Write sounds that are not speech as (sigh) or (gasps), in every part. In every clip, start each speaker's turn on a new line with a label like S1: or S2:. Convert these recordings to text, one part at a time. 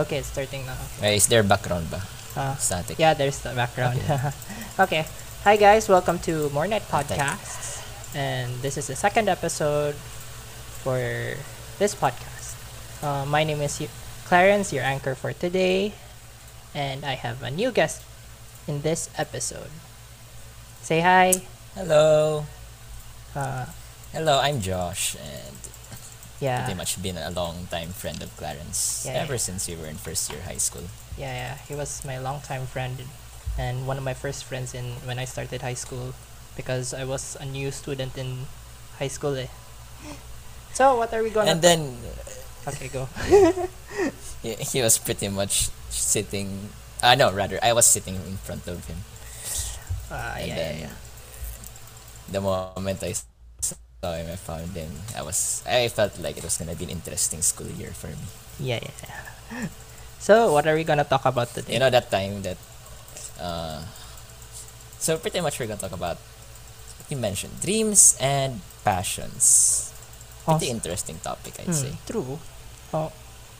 S1: Okay, it's starting now.
S2: May is there background ba?
S1: Uh,
S2: Static.
S1: yeah, there's the background. Okay. (laughs) Hi guys, welcome to More Night Podcasts. And this is the second episode for this podcast. Uh, my name is Clarence, your anchor for today. And I have a new guest in this episode. Say hi.
S2: Hello.
S1: Uh,
S2: Hello, I'm Josh and
S1: yeah.
S2: pretty much been a long time friend of Clarence
S1: Yeah,
S2: ever
S1: yeah.
S2: since we were in first year high school.
S1: Yeah, yeah. He was my longtime friend and one of my first friends in when I started high school because I was a new student in high school. Eh. (gasps) So what are we gonna?
S2: And then (laughs)
S1: okay, go. (laughs)
S2: he, he was pretty much sitting uh no, rather I was sitting in front of him.
S1: Uh,
S2: And
S1: yeah,
S2: then
S1: yeah, yeah.
S2: the moment I him I found him I was I felt like it was gonna be an interesting school year for me.
S1: Yeah, yeah, yeah. (laughs) So what are we gonna talk about today?
S2: You know that time that uh so pretty much we're gonna talk about what you mentioned dreams and passions pretty
S1: Awesome.
S2: interesting topic i'd
S1: Hmm,
S2: say
S1: true. Oh,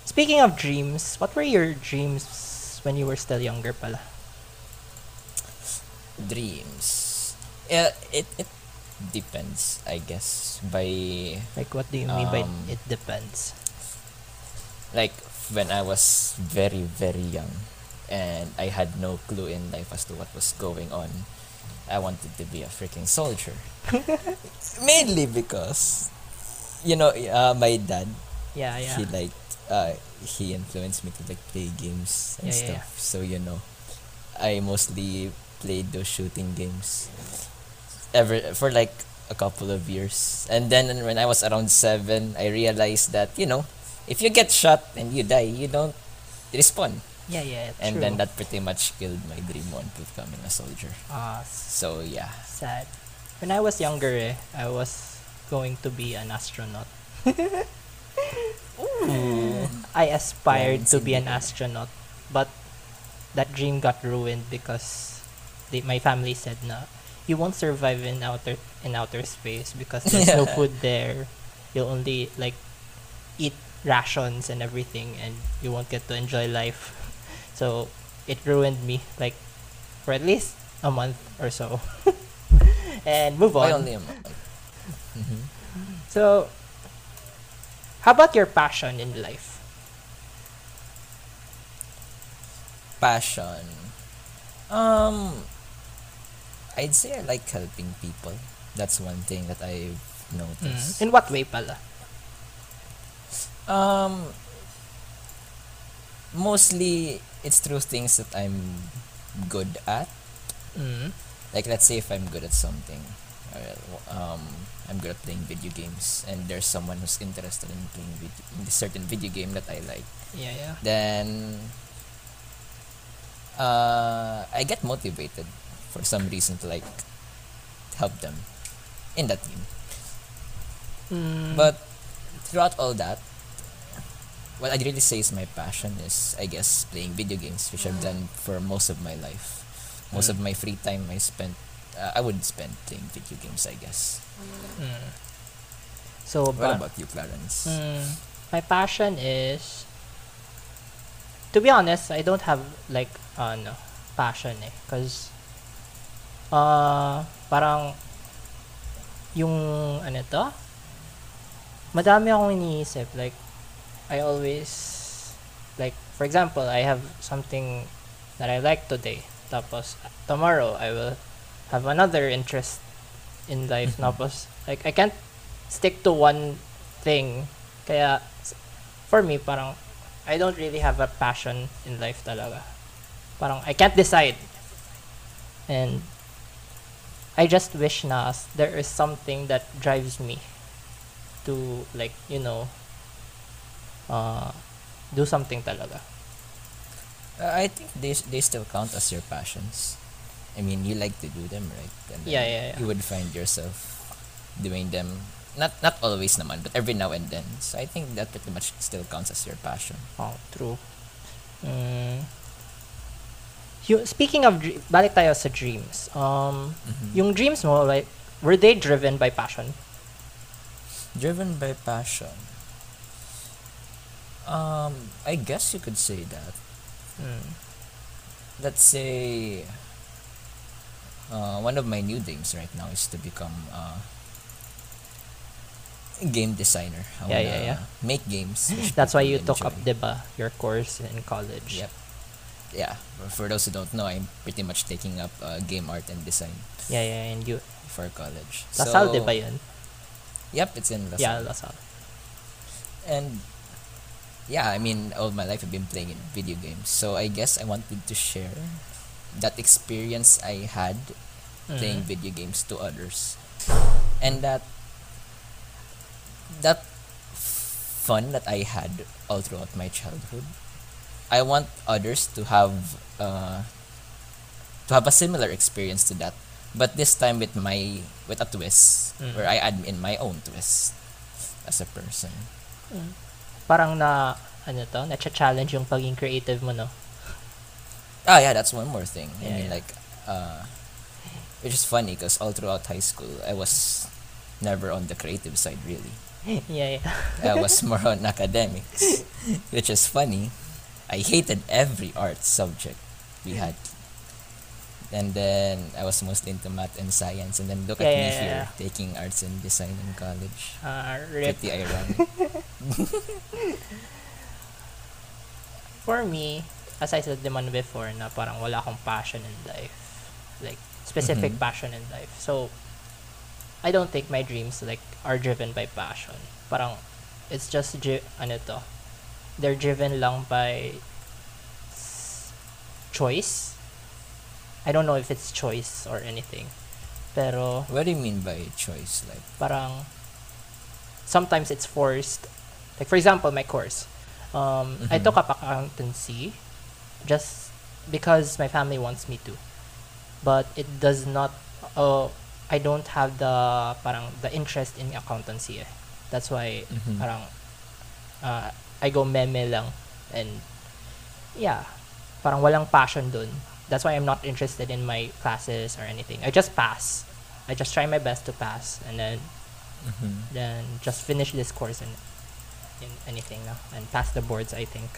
S1: speaking of dreams, what were your dreams when you were still younger, pala?
S2: dreams yeah it, it depends i guess by
S1: Like, what do you mean by
S2: Um,
S1: it depends?
S2: like when i was very very young and i had no clue in life as to what was going on i wanted to be a freaking soldier (laughs) mainly because you know uh, my dad
S1: Yeah, yeah.
S2: he like uh he influenced me to like play games and
S1: Yeah, yeah,
S2: stuff so you know i mostly played those shooting games ever for like a couple of years and then when i was around seven i realized that you know if you get shot and you die you don't respawn
S1: yeah, yeah. True.
S2: and then that pretty much killed my dream on becoming a soldier
S1: Ah,
S2: so yeah
S1: sad. When I was younger, eh, I was going to be an astronaut. Ooh. (laughs) I aspired
S2: Plans
S1: to be an astronaut, but that dream got ruined because they, my family said, "No, you won't survive in outer in outer space because there's no food there. You'll only like eat rations and everything, and you won't get to enjoy life." (laughs) So it ruined me like for at least a month or so. (laughs) and move
S2: why
S1: on.
S2: only a month Mhm.
S1: So, how about your passion in life?
S2: passion um i'd say i like helping people that's one thing that i've noticed
S1: In what way pala?
S2: um mostly it's through things that i'm good at
S1: Mm.
S2: like let's say if i'm good at something or, um i'm good at playing video games and there's someone who's interested in playing video, in a certain video game that i like
S1: Yeah, yeah.
S2: then uh, I get motivated for some reason to like help them in that team.
S1: Mm.
S2: But throughout all that, what I'd really say is my passion is, I guess, playing video games, which I've done for most of my life. Most of my free time I spent, uh, I would spend playing video games, I guess.
S1: Mm. So,
S2: What
S1: ba-
S2: about you, Clarence?
S1: Mm, my passion is to be honest, I don't have like ano, passion eh cuz uh parang yung ano to? Madami akong iniisip like I always like for example, I have something that I like today. Tapos tomorrow I will have another interest in life. Tapos like I can't stick to one thing. Kaya for me parang I don't really have a passion in life talaga. Parang I can't decide. And I just wish na there is something that drives me to like you know uh do something talaga
S2: Uh, I think they they still count as your passions. I mean, you like to do them, right? And then
S1: Yeah, yeah, yeah.
S2: You would find yourself doing them. Not not always naman, but every now and then. So I think that pretty much still counts as your passion.
S1: Oh, true. Mm. You, speaking of, dr- balik tayo sa dreams. Um,
S2: Mhm.
S1: yung dreams mo, like, were they driven by passion?
S2: Driven by passion. Um, I guess you could say that.
S1: Mm.
S2: Let's say uh, one of my new dreams right now is to become uh, a game designer. I
S1: Yeah,
S2: wanna
S1: yeah, yeah.
S2: Make games. (laughs)
S1: That's why you took up,
S2: enjoy.
S1: diba, your course in college.
S2: Yep. Yeah. For those who don't know, I'm pretty much taking up uh, game art and design
S1: Yeah, yeah, and you,
S2: for college.
S1: LaSalle,
S2: so,
S1: diba yun?
S2: Yep, it's in LaSalle.
S1: Yeah, LaSalle.
S2: and yeah, I mean, all my life I've been playing in video games. So I guess I wanted to share that experience I had playing
S1: Mhm.
S2: video games to others, and that that fun that I had all throughout my childhood. I want others to have uh, to have a similar experience to that, but this time with my with a twist,
S1: Mm.
S2: where I add in my own twist as a person.
S1: Parang na, ano to, na-challenge yung pagiging creative mo, no?
S2: Ah, yeah, that's one more thing. I mean,
S1: yeah.
S2: like, uh, which is funny because all throughout high school, I was never on the creative side, really. (laughs)
S1: yeah, yeah.
S2: I was more on academics, (laughs) which is funny. I hated every art subject we had. And then I was mostly into math and science, and then look at
S1: Yeah,
S2: me
S1: yeah,
S2: here
S1: yeah.
S2: taking arts and design in college.
S1: Uh, rip.
S2: Pretty ironic. (laughs)
S1: For me, as I said naman before, na parang wala akong passion in life. Like, specific
S2: Mhm.
S1: passion in life. So, I don't think my dreams, like, are driven by passion. Parang, it's just, ano to, they're driven lang by choice. I don't know if it's choice or anything. Pero,
S2: what do you mean by choice? Like,
S1: parang sometimes it's forced. Like for example, my course. Um, I
S2: Mhm.
S1: took up accountancy just because my family wants me to, but it does not. Uh, I don't have the parang the interest in accountancy. Eh. That's why
S2: Mhm.
S1: parang uh, I go meme lang and yeah, parang walang passion dun. That's why I'm not interested in my classes or anything. I just pass. I just try my best to pass and then
S2: mhm.
S1: then just finish this course and in anything now and pass the boards I think.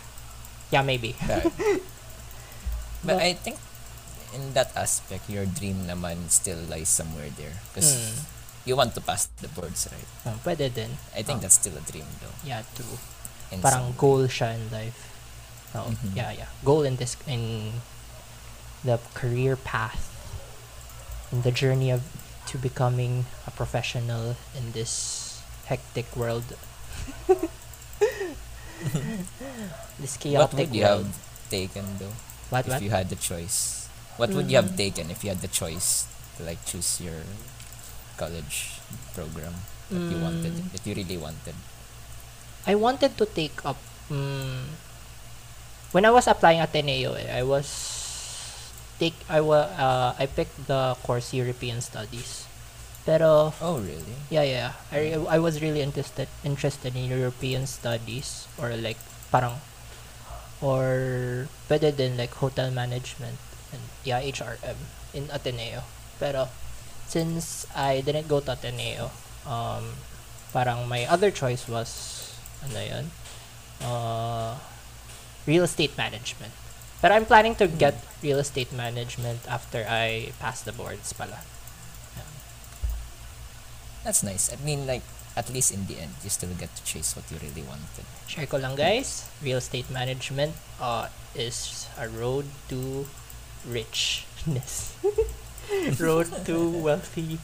S1: Yeah, maybe. (laughs) (laughs)
S2: But
S1: But-
S2: I think in that aspect, your dream naman still lies somewhere there. Because
S1: Mm.
S2: you want to pass the boards, right?
S1: Oh, pwede din.
S2: I think
S1: Oh.
S2: that's still a dream, though.
S1: Yeah, true.
S2: In
S1: Parang goal siya in life. Oh,
S2: Mhm.
S1: yeah, yeah. Goal in this in the career path in the journey of to becoming a professional in this hectic world. (laughs) this
S2: What would you
S1: world.
S2: have taken, though,
S1: What,
S2: if
S1: what?
S2: you had the choice? What would you have
S1: Mm.
S2: taken if you had the choice to, like, choose your college program that you wanted,
S1: Mm.
S2: that you really wanted?
S1: I wanted to take up mm, when I was applying at Ateneo, eh, I was take I wa, uh, I picked the course European Studies. Pero
S2: Oh, really?
S1: yeah, yeah. I I was really interested interested in European studies or like parang or better than like hotel management and yeah, HRM in Ateneo. Pero since I didn't go to Ateneo, um parang my other choice was ano yun? Uh, real estate management. But I'm planning to get real estate management after I pass the boards pala.
S2: That's nice. I mean, like, at least in the end, you still get to chase what you really wanted.
S1: Share ko lang guys, real estate management uh, is a road to richness. (laughs) road to wealthy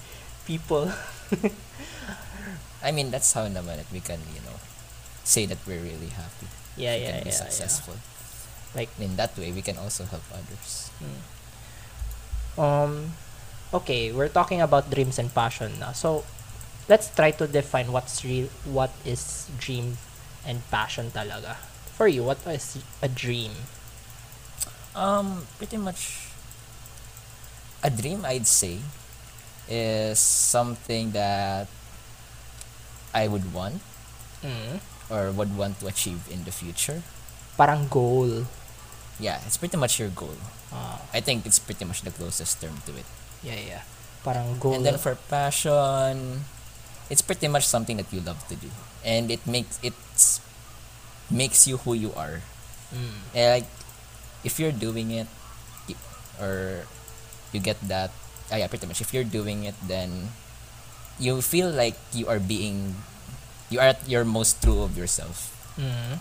S1: people. (laughs)
S2: I mean, that's how naman that we can, you know, say that we're really happy.
S1: Yeah,
S2: we
S1: yeah,
S2: can be
S1: yeah, yeah.
S2: successful.
S1: Like,
S2: in that way, we can also help others.
S1: Mm. Um, okay, we're talking about dreams and passion now. So, let's try to define what's real, what is dream and passion talaga. For you, what is a dream?
S2: Um, pretty much a dream I'd say is something that I would want
S1: Mm.
S2: Or would want to achieve in the future.
S1: Parang goal.
S2: Yeah, it's pretty much your goal.
S1: Ah,
S2: I think it's pretty much the closest term to it.
S1: yeah, yeah. Parang goal.
S2: And then for passion, it's pretty much something that you love to do. And it makes it's makes you who you are.
S1: Mm.
S2: And like, if you're doing it, or you get that, ah, yeah, pretty much. If you're doing it, then you feel like you are being, you are at your most true of yourself.
S1: Mm.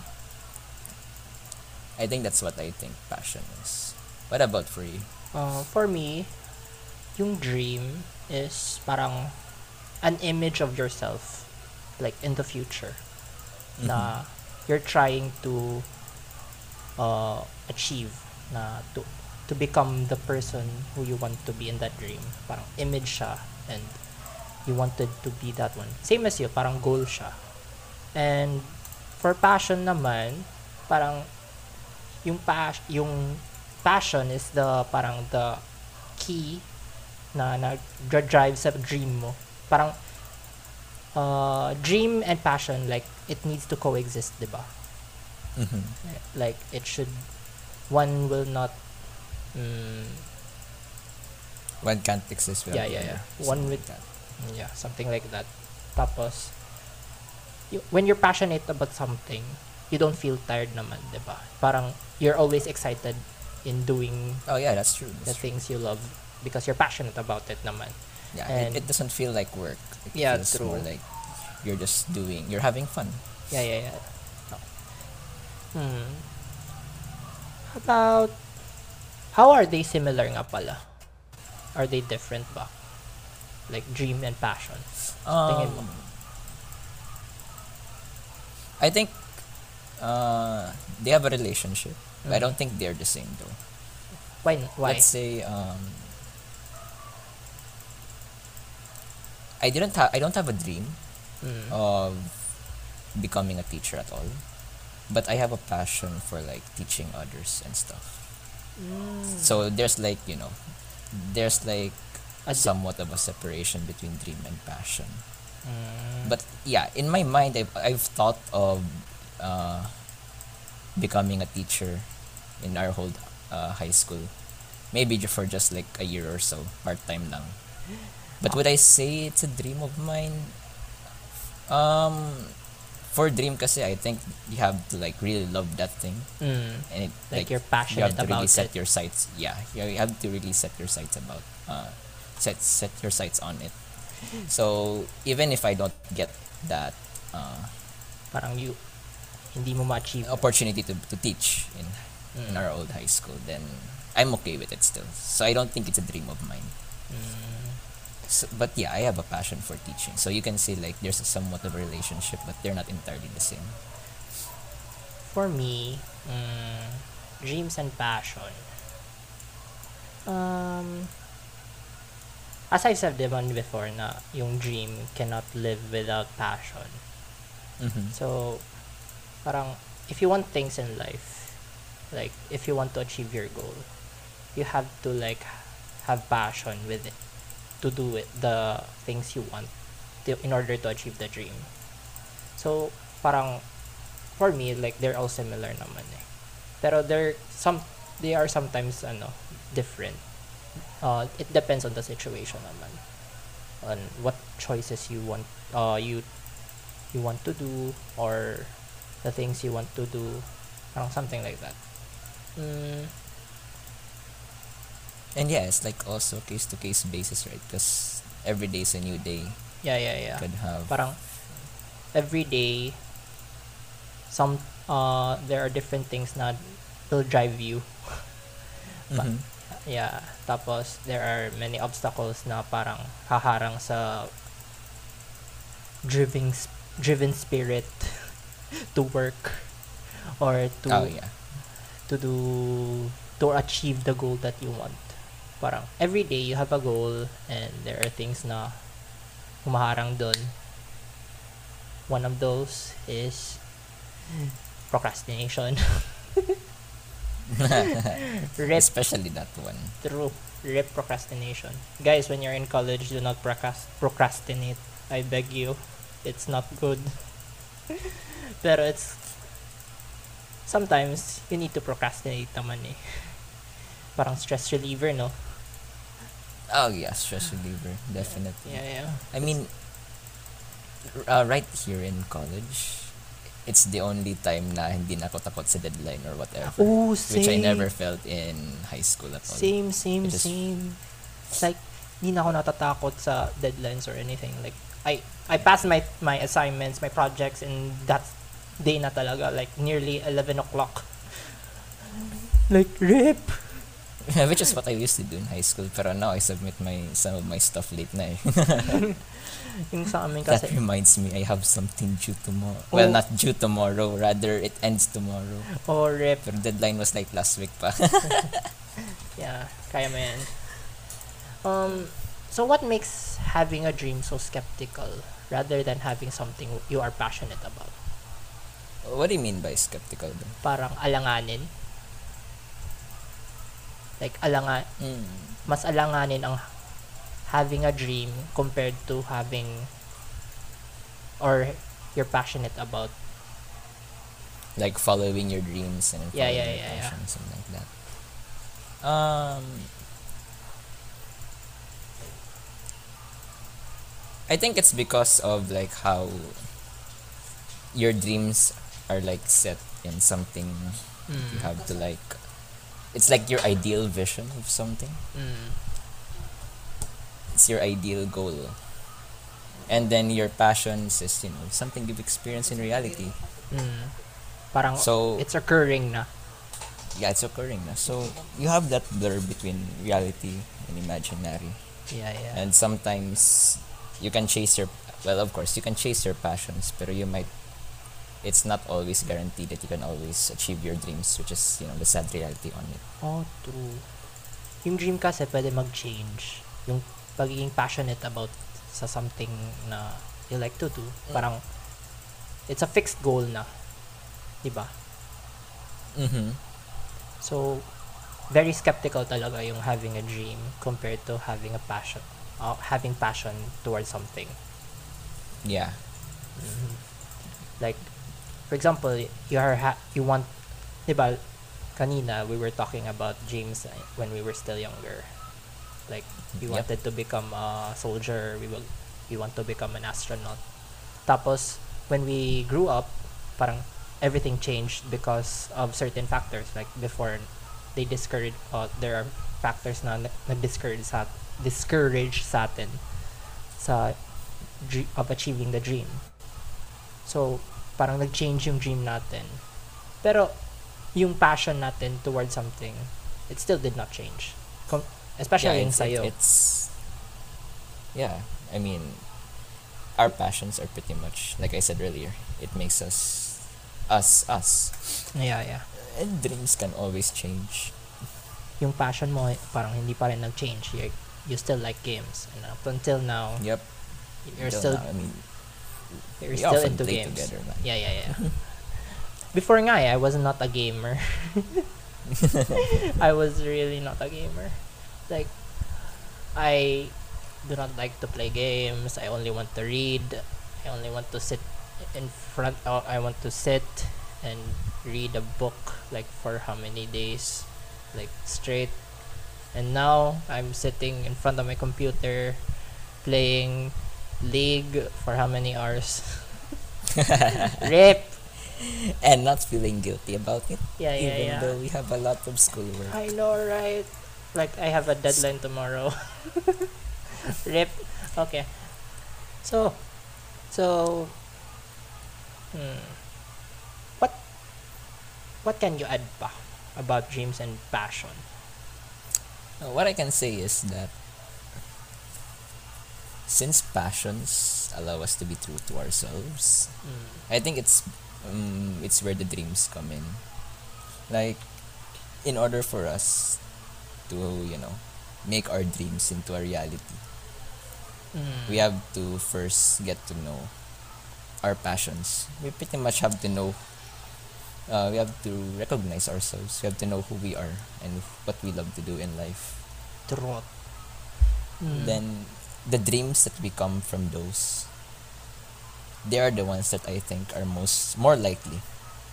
S2: I think that's what I think passion is. What about for you?
S1: Uh, for me, yung dream is parang an image of yourself like in the future na you're trying to uh, achieve na to to become the person who you want to be in that dream parang image siya and you wanted to be that one same as you parang goal siya and for passion naman parang yung pas yung passion is the parang the key na na dri- drive sa dream mo parang uh, dream and passion like it needs to coexist diba
S2: Mhm.
S1: like it should one will not mm,
S2: One can't exist without
S1: Yeah, yeah, yeah. One with-. Yeah something like that tapos you, when you're passionate about something you don't feel tired naman diba parang you're always excited in doing
S2: Oh yeah, that's true.
S1: the
S2: true.
S1: things you love because you're passionate about it naman
S2: Yeah,
S1: and-
S2: it, it doesn't feel like work. It
S1: Yeah,
S2: feels
S1: true.
S2: more like you're just doing, you're having fun.
S1: Yeah, yeah, yeah. Hmm. How about how are they similar nga pala? Are they different ba? Like dream and passion. Tingin mo?
S2: Um, I think uh, they have a relationship. but I
S1: Mm.
S2: don't think they're the same though.
S1: Why? Why?
S2: Let's say um, I didn't have I don't have a dream
S1: Mm.
S2: of becoming a teacher at all, but I have a passion for like teaching others and stuff.
S1: Mm.
S2: So there's like you know, there's like
S1: A
S2: somewhat of a separation between dream and passion.
S1: Mm.
S2: But yeah, in my mind, I've, I've thought of uh, becoming a teacher in our whole uh, high school. Maybe for just like a year or so, part time lang. But would I say it's a dream of mine? Um, for dream kasi I think you have to like really love that thing
S1: Mm.
S2: and it,
S1: Like, you're passionate you
S2: have to really set
S1: it.
S2: your sights. Yeah, you you have to really set your sights about uh, set set your sights on it. So even if I don't get that uh,
S1: Parang you hindi mo ma-achieve.
S2: opportunity to, to teach in in
S1: Mm.
S2: our old high school, then I'm okay with it still. So I don't think it's a dream of mine.
S1: Mm.
S2: So, but yeah, I have a passion for teaching. So you can say like there's a somewhat of a relationship, but they're not entirely the same.
S1: For me, mm, dreams and passion. Um, as I said naman before na yung dream cannot live without passion.
S2: Mm-hmm.
S1: So, parang, if you want things in life, like, if you want to achieve your goal, you have to, like, have passion with it, to do it, the things you want, to, in order to achieve the dream. So, parang, for me, like, they're all similar naman eh. Pero they're, some, they are sometimes, ano, different. Uh, it depends on the situation naman. On what choices you want, uh, you you want to do or the things you want to do parang something like that mm,
S2: And yeah, it's like also case to case basis, right? Because every day is a new day.
S1: yeah yeah yeah
S2: Could have
S1: parang every day some uh there are different things that will drive you (laughs)
S2: Mhm.
S1: Yeah tapos there are many obstacles na parang haharang sa driving sp- driven spirit (laughs) to work or to
S2: Oh yeah.
S1: to do to achieve the goal that you want. Parang every day you have a goal and there are things na humaharang doon. One of those is procrastination. (laughs) (laughs) Rip
S2: Especially that one.
S1: through rip procrastination. Guys, when you're in college, do not procrast- procrastinate. I beg you. It's not good. (laughs) Pero it's sometimes you need to procrastinate naman eh. Parang stress reliever, no?
S2: Oh yeah, stress reliever, definitely.
S1: Yeah, yeah.
S2: I mean, uh, right here in college, it's the only time na hindi na ako takot sa deadline or whatever.
S1: Oh, same.
S2: Which I never felt in high school at all.
S1: Same, same,
S2: It
S1: same. Like, hindi na ako natatakot sa deadlines or anything. Like, I I passed my my assignments, my projects, and that day na talaga, like, nearly 11 o'clock. Like, rip! (laughs)
S2: Which is what I used to do in high school. Pero now I submit my some of my stuff late na eh. (laughs)
S1: Yung sa amin
S2: that
S1: kasi,
S2: reminds me, I have something due tomorrow.
S1: Oh.
S2: Well, not due tomorrow. Rather, it ends tomorrow.
S1: oh, rip.
S2: Pero deadline was like last week pa. (laughs)
S1: Yeah, kaya mo yan. Um, so what makes having a dream so skeptical rather than having something you are passionate about?
S2: what do you mean by skeptical? Bro?
S1: Parang alanganin? Like, alanga,
S2: Mm.
S1: mas alanganin ang having a dream compared to having or you're passionate about.
S2: Like following your dreams and
S1: Yeah, yeah,
S2: your
S1: yeah, yeah.
S2: something like that. Um, I think it's because of like how your dreams are like set in something you
S1: Mm.
S2: have to like it's like your ideal vision of something
S1: Mm.
S2: It's your ideal goal and then your passions is you know something you've experienced in reality
S1: Mm. Parang
S2: so
S1: it's occurring na.
S2: yeah it's occurring na so you have that blur between reality and imaginary
S1: Yeah, yeah.
S2: and sometimes you can chase your well of course you can chase your passions but you might it's not always guaranteed that you can always achieve your dreams which is you know the sad reality on it
S1: Oh, true. Yung dream kasi pwede mag-change. Yung pagiging passionate about sa something na you like to do. Parang, it's a fixed goal na. Diba?
S2: mm-hmm.
S1: So, very skeptical talaga yung having a dream compared to having a passion. Uh, having passion towards something.
S2: yeah
S1: Like, for example, you are ha- you want, diba, kanina we were talking about dreams when we were still younger. Like, we
S2: Yep.
S1: wanted to become a soldier, we will, we want to become an astronaut. Tapos, when we grew up, parang everything changed because of certain factors. Like, before, they discourage, uh, there are factors na nag-discourage sa, discourage sa atin sa of achieving the dream. So, parang nag-change yung dream natin. Pero, yung passion natin towards something, it still did not change. Com- especially
S2: yeah,
S1: yung
S2: it's,
S1: sa'yo.
S2: it's yeah i mean our passions are pretty much like i said earlier it makes us us us
S1: yeah, yeah.
S2: and dreams can always change
S1: Yung passion mo, parang hindi pa rin nag-change. You, you still like games. And up until now,
S2: yep
S1: you're
S2: Until
S1: still,
S2: now, i mean
S1: you're
S2: we
S1: still
S2: often
S1: into
S2: play
S1: games.
S2: together man
S1: Yeah, yeah, yeah. (laughs) Before nga, eh, I was not a gamer. (laughs) (laughs) I was really not a gamer. Like, I do not like to play games. I only want to read. I only want to sit in front. Uh, I want to sit and read a book like for how many days, like straight. And now I'm sitting in front of my computer, playing League for how many hours? (laughs) Rip.
S2: and not feeling guilty about it
S1: Yeah, yeah,
S2: even
S1: yeah.
S2: though we have a lot of schoolwork
S1: I know, right? Like I have a deadline tomorrow. (laughs) Rip. Okay. So, so, hmm. What, what can you add pa about dreams and passion?
S2: What i can say is that since passions allow us to be true to ourselves
S1: Mm.
S2: I think it's um, it's where the dreams come in. Like in order for us to, you know, make our dreams into a reality,
S1: Mm.
S2: we have to first get to know our passions. We pretty much have to know uh, we have to recognize ourselves. We have to know who we are and what we love to do in life.
S1: Truth. Mm.
S2: Then the dreams that we come from those they are the ones that I think are most more likely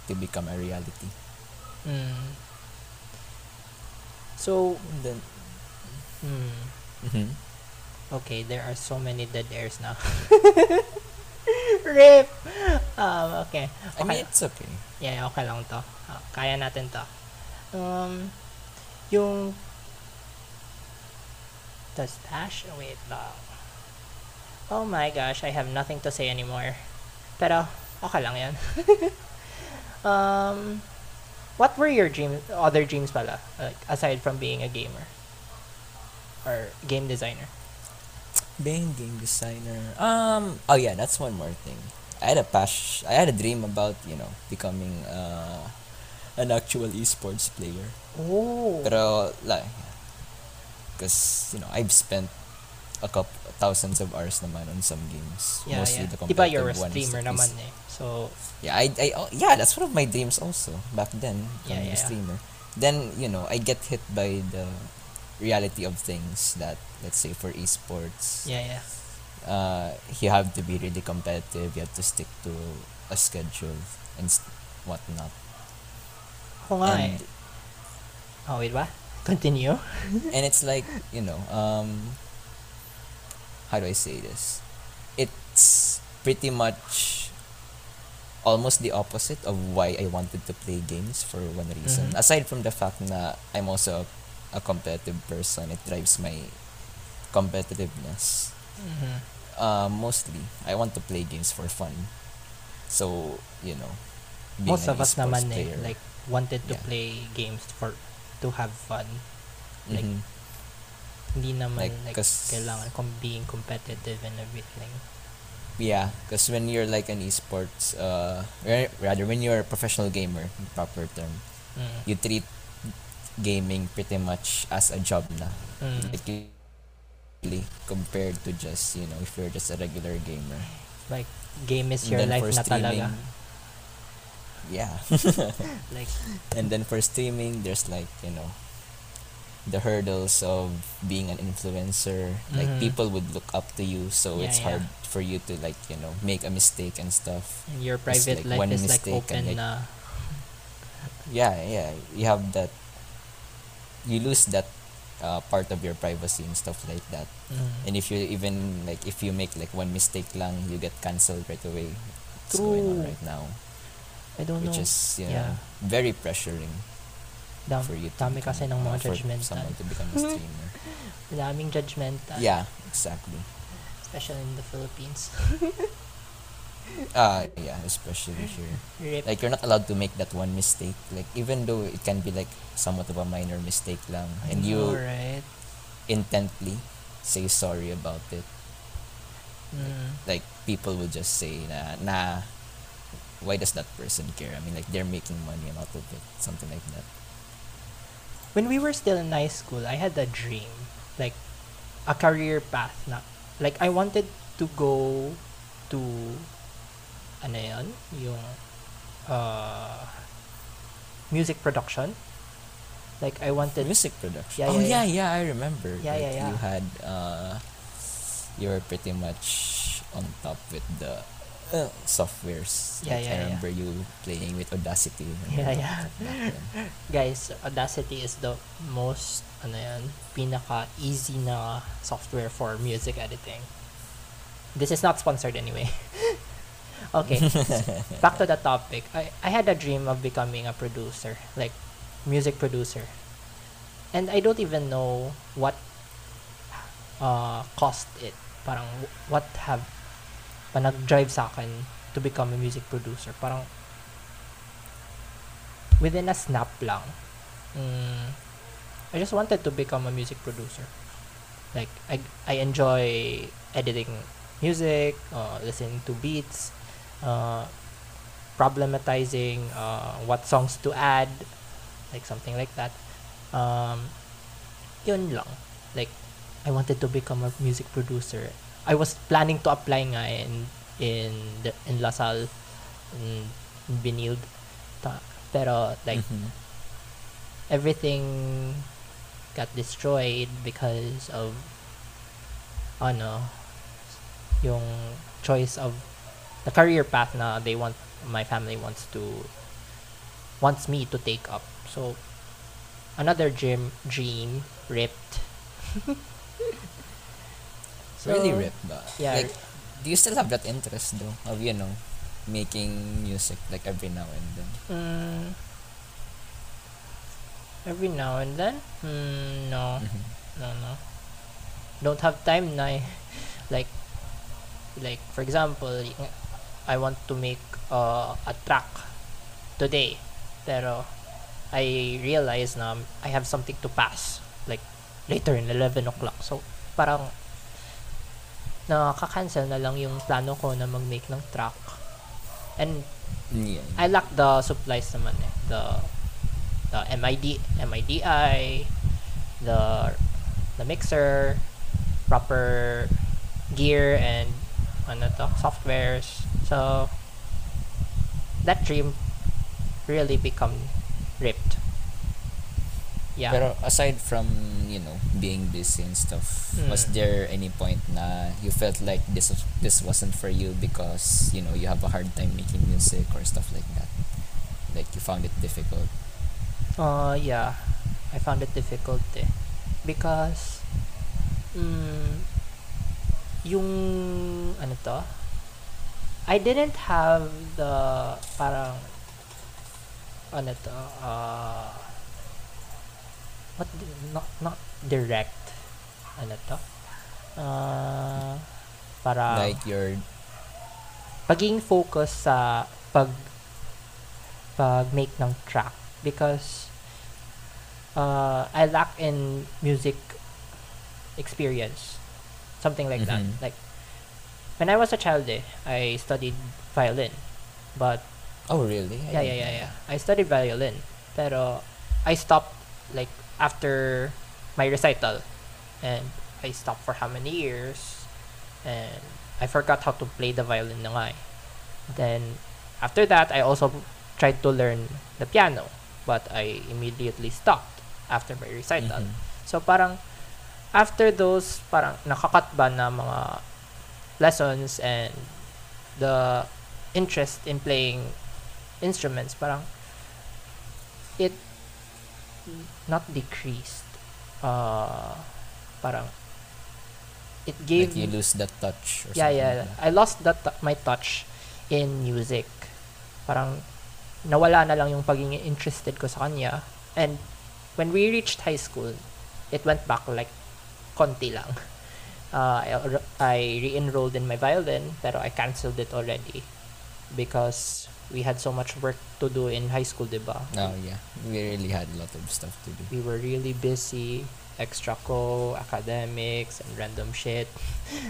S2: to become a reality.
S1: Mm. So,
S2: Then
S1: mm.
S2: mhm.
S1: Okay, there are so many dead airs now. (laughs) Rip! um, okay.
S2: I mean,
S1: Okay.
S2: it's okay.
S1: Yeah, okay lang to. Ah, kaya natin to. Um, yung the stash, wait lang. Oh my gosh, I have nothing to say anymore. Pero, okay lang yan. (laughs) um, what were your dreams, other dreams pala, like, aside from being a gamer? Or game designer?
S2: Being game designer. Um. Oh yeah, that's one more thing. I had a pash. I had a dream about you know becoming uh, an actual esports player.
S1: Oh.
S2: Pero like, because you know I've spent a couple thousands of hours naman on some games.
S1: yeah,
S2: mostly
S1: yeah.
S2: the
S1: Diba you're a
S2: competitive ones
S1: streamer
S2: at
S1: naman
S2: least.
S1: eh. So,
S2: Yeah, I, I oh, yeah, that's one of my dreams also back then.
S1: Yeah,
S2: becoming
S1: yeah,
S2: a
S1: yeah.
S2: streamer. Then you know I get hit by the reality of things that let's say for esports,
S1: yeah, yeah.
S2: uh, you have to be really competitive. You have to stick to a schedule and s- whatnot.
S1: Ako nga eh.
S2: And
S1: Oh, wait ba? Continue?
S2: and it's like you know um how do i say this it's pretty much almost the opposite of why i wanted to play games for one reason
S1: Mhm.
S2: aside from the fact that i'm also a, a competitive person it drives my competitiveness
S1: Mhm.
S2: uh, mostly i want to play games for fun so you know
S1: Most of us naman eh, like, wanted to
S2: Yeah.
S1: play games for, to have fun. like,
S2: Mhm.
S1: Hindi naman,
S2: Like,
S1: like, kailangan com- being competitive and everything.
S2: Yeah, because when you're like an esports, uh, ra- rather when you're a professional gamer, proper term,
S1: Mm.
S2: you treat gaming pretty much as a job na.
S1: Mm.
S2: Like compared to just you know if you're just a regular gamer.
S1: Like, game is your life na talaga. (laughs)
S2: Yeah,
S1: Like, (laughs)
S2: and then for streaming, there's like you know the hurdles of being an influencer. Like
S1: Mhm.
S2: people would look up to you, so
S1: Yeah,
S2: it's
S1: yeah.
S2: hard for you to like you know make a mistake and stuff.
S1: and your private
S2: like
S1: life
S2: one
S1: is like open
S2: and, like, yeah yeah you have that you lose that uh, part of your privacy and stuff like that
S1: Mm.
S2: and if you even like if you make like one mistake lang you get cancelled right away it's going on
S1: True.
S2: right now
S1: I don't
S2: which
S1: know.
S2: is you
S1: Yeah.
S2: very pressuring
S1: Dam,
S2: for you to
S1: dami
S2: become,
S1: kasi ng mga
S2: for
S1: judgmental.
S2: someone to become a streamer
S1: Daming judgmental.
S2: yeah exactly
S1: Especially in the Philippines.
S2: uh (laughs) yeah especially here
S1: Rip.
S2: like you're not allowed to make that one mistake like even though it can be like somewhat of a minor mistake lang and you
S1: right?
S2: intently say sorry about it
S1: Mm.
S2: like people will just say na nah why does that person care i mean like they're making money out of it something like that
S1: when we were still in high school, I had a dream, like a career path na like I wanted to go to ano yun, yung uh, music production. Like I wanted
S2: music production
S1: Yeah,
S2: oh
S1: yeah,
S2: yeah, yeah i remember
S1: Yeah, yeah, yeah.
S2: you had uh you were pretty much on top with the uh, softwares
S1: Yeah,
S2: Like,
S1: yeah,
S2: i
S1: yeah.
S2: remember you playing with audacity
S1: Yeah, yeah.
S2: that back then. (laughs)
S1: guys, Audacity is the most ano yan, pinaka easy na software for music editing. This is not sponsored anyway. (laughs) okay, (laughs) back to the topic. I, I had a dream of becoming a producer, like music producer. And I don't even know what uh, caused it. Parang what have pa nag-drive sa akin to become a music producer. Parang within a snap lang. Mm, I just wanted to become a music producer. Like I I enjoy editing music, uh, listening to beats, uh, problematizing uh, what songs to add, like something like that. Um, yun lang. Like I wanted to become a music producer. I was planning to apply nga in in the, in LaSalle in, in Benilde. Ta- pero like
S2: Mhm.
S1: everything got destroyed because of ano yung choice of the career path na they want my family wants to wants me to take up so another dream dream ripped (laughs)
S2: really
S1: So,
S2: ripped ba
S1: yeah
S2: like do you still have that interest though of you know making music like every now and then?
S1: Mm, every now and then? Mm, no.
S2: Mhm.
S1: No, no. Don't have time na eh. (laughs) Like, like for example, I want to make uh, a track today. Pero I realize na I have something to pass. Like, later in 11 o'clock. So, parang nakaka-cancel na lang yung plano ko na mag-make ng track. And
S2: Yeah.
S1: I lack the supplies naman eh. The the MID MIDI, the the mixer, proper gear and ano to, softwares. So that dream really become ripped. Yeah.
S2: Pero aside from, you know, being busy and stuff, was
S1: Mm.
S2: there any point na you felt like this was, this wasn't for you because, you know, you have a hard time making music or stuff like that? Like you found it difficult?
S1: Uh, yeah. I found it difficult eh. Because, mm, yung, ano to? I didn't have the, parang, ano to, uh, what, not, not direct, ano to? Uh, para,
S2: like your
S1: pagiging focus sa pag pag make ng track. Because uh, I lack in music experience. Something like that.
S2: Mhm.
S1: like when I was a child eh, I studied violin. But
S2: Oh really? I
S1: yeah yeah yeah yeah. I studied violin. Pero I stopped like after my recital and I stopped for how many years and I forgot how to play the violin na nga eh. Then after that I also tried to learn the piano but I immediately stopped after my recital.
S2: Mhm.
S1: So parang after those parang nakakat ba na mga lessons and the interest in playing instruments parang it not decreased. Uh parang it gave
S2: Like you lose that touch or
S1: yeah
S2: something
S1: yeah.
S2: like.
S1: I lost that t- my touch in music. Parang nawala na lang yung pagiging interested ko sa kanya. And when we reached high school it went back like konti lang. (laughs) Uh, I, I re-enrolled in my violin pero I canceled it already because we had so much work to do in high school diba
S2: Oh yeah. We really had a lot of stuff to do.
S1: we were really busy extra co academics and random shit.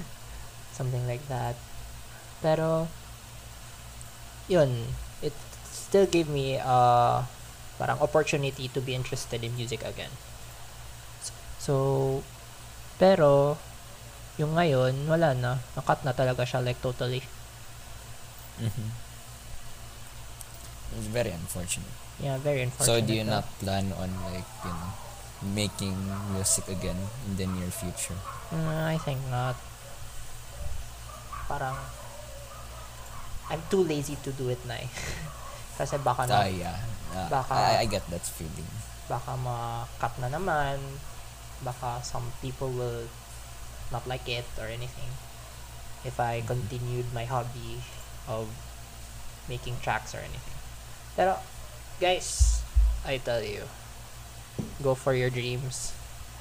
S1: (laughs) Something like that. Pero yun it still gave me uh parang opportunity to be interested in music again. So pero yung ngayon wala na. Nakat na talaga siya like totally.
S2: Hmm It's very unfortunate.
S1: yeah very unfortunate
S2: So do you
S1: na.
S2: not plan on like, you know, making music again in the near future?
S1: Mm, I think not. Parang, I'm too lazy to do it na eh. (laughs) Kasi baka na,
S2: Ah, yeah. Ah,
S1: Baka-
S2: I, I get that feeling.
S1: baka ma-cut na naman. Baka some people will not like it or anything. If I
S2: Mhm.
S1: continued my hobby of making tracks or anything. Pero, guys, I tell you, go for your dreams.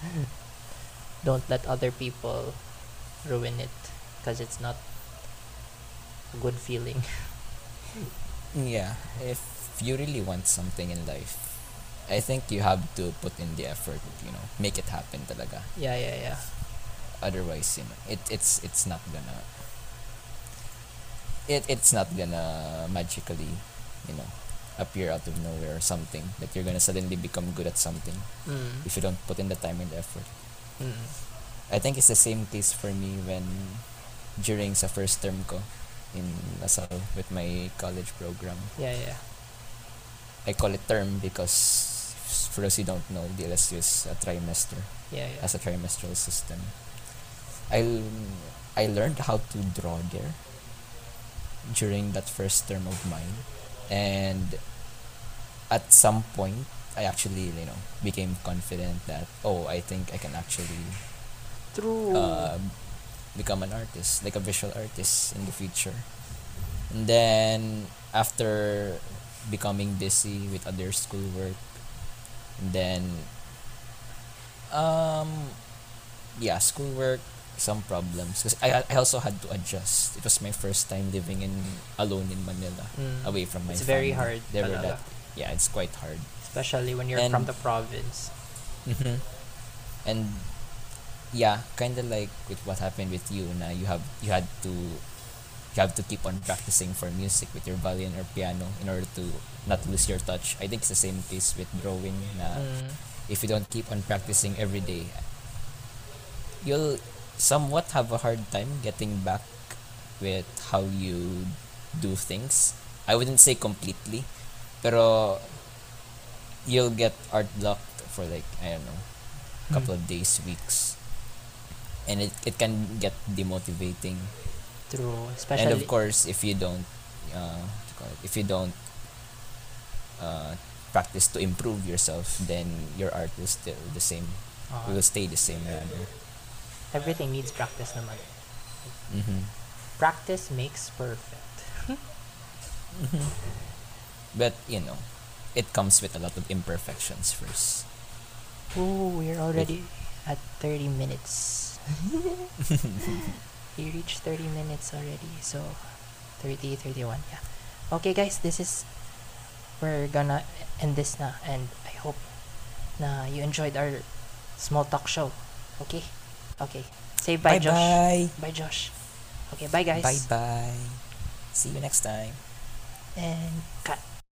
S1: (laughs) Don't let other people ruin it because it's not a good feeling. (laughs)
S2: Yeah. If you really want something in life, I think you have to put in the effort, you know, make it happen talaga.
S1: yeah, yeah, yeah.
S2: Otherwise, you know, it it's it's not gonna it it's not gonna magically, you know, appear out of nowhere or something that you're gonna suddenly become good at something
S1: Mm.
S2: if you don't put in the time and effort.
S1: Mm.
S2: I think it's the same case for me when during sa first term ko in LaSalle with my college program.
S1: Yeah, yeah.
S2: I call it term because for those who don't know, the LSU is a trimester,
S1: Yeah, yeah.
S2: has a trimestral system. I I learned how to draw there during that first term of mine, and at some point, I actually you know became confident that oh I think I can actually
S1: True.
S2: uh, become an artist, like a visual artist in the future. And then after becoming busy with other schoolwork, and then um yeah, schoolwork some problems because I I also had to adjust. It was my first time living in alone in Manila,
S1: Mm.
S2: away from my
S1: It's very
S2: family.
S1: hard.
S2: There were that yeah, it's quite hard.
S1: Especially when you're from the province.
S2: Mm-hmm. And yeah, kind of like with what happened with you. Na you have you had to you have to keep on practicing for music with your violin or piano in order to not lose your touch. I think it's the same case with drawing. Na
S1: Mm.
S2: if you don't keep on practicing every day, you'll somewhat have a hard time getting back with how you do things. I wouldn't say completely, pero you'll get art blocked for like I don't know, a couple of days, weeks, and it it can get demotivating.
S1: True. especially.
S2: and of course, if you don't, uh, what you call it, if you don't uh, practice to improve yourself, then your art will still the same.
S1: uh,
S2: will stay the same rather.
S1: Everything needs practice naman.
S2: Mm-hmm.
S1: Practice makes perfect.
S2: But you know, it comes with a lot of imperfections first.
S1: Ooh, we're already at 30 minutes. (laughs) we reached 30 minutes already. So 30, 31. Yeah. Okay, guys, this is we're gonna end this na and I hope na you enjoyed our small talk show. Okay? Okay. Say bye, Josh.
S2: bye.
S1: Bye, Josh. Okay, bye, guys.
S2: Bye bye. See you next time.
S1: And cut.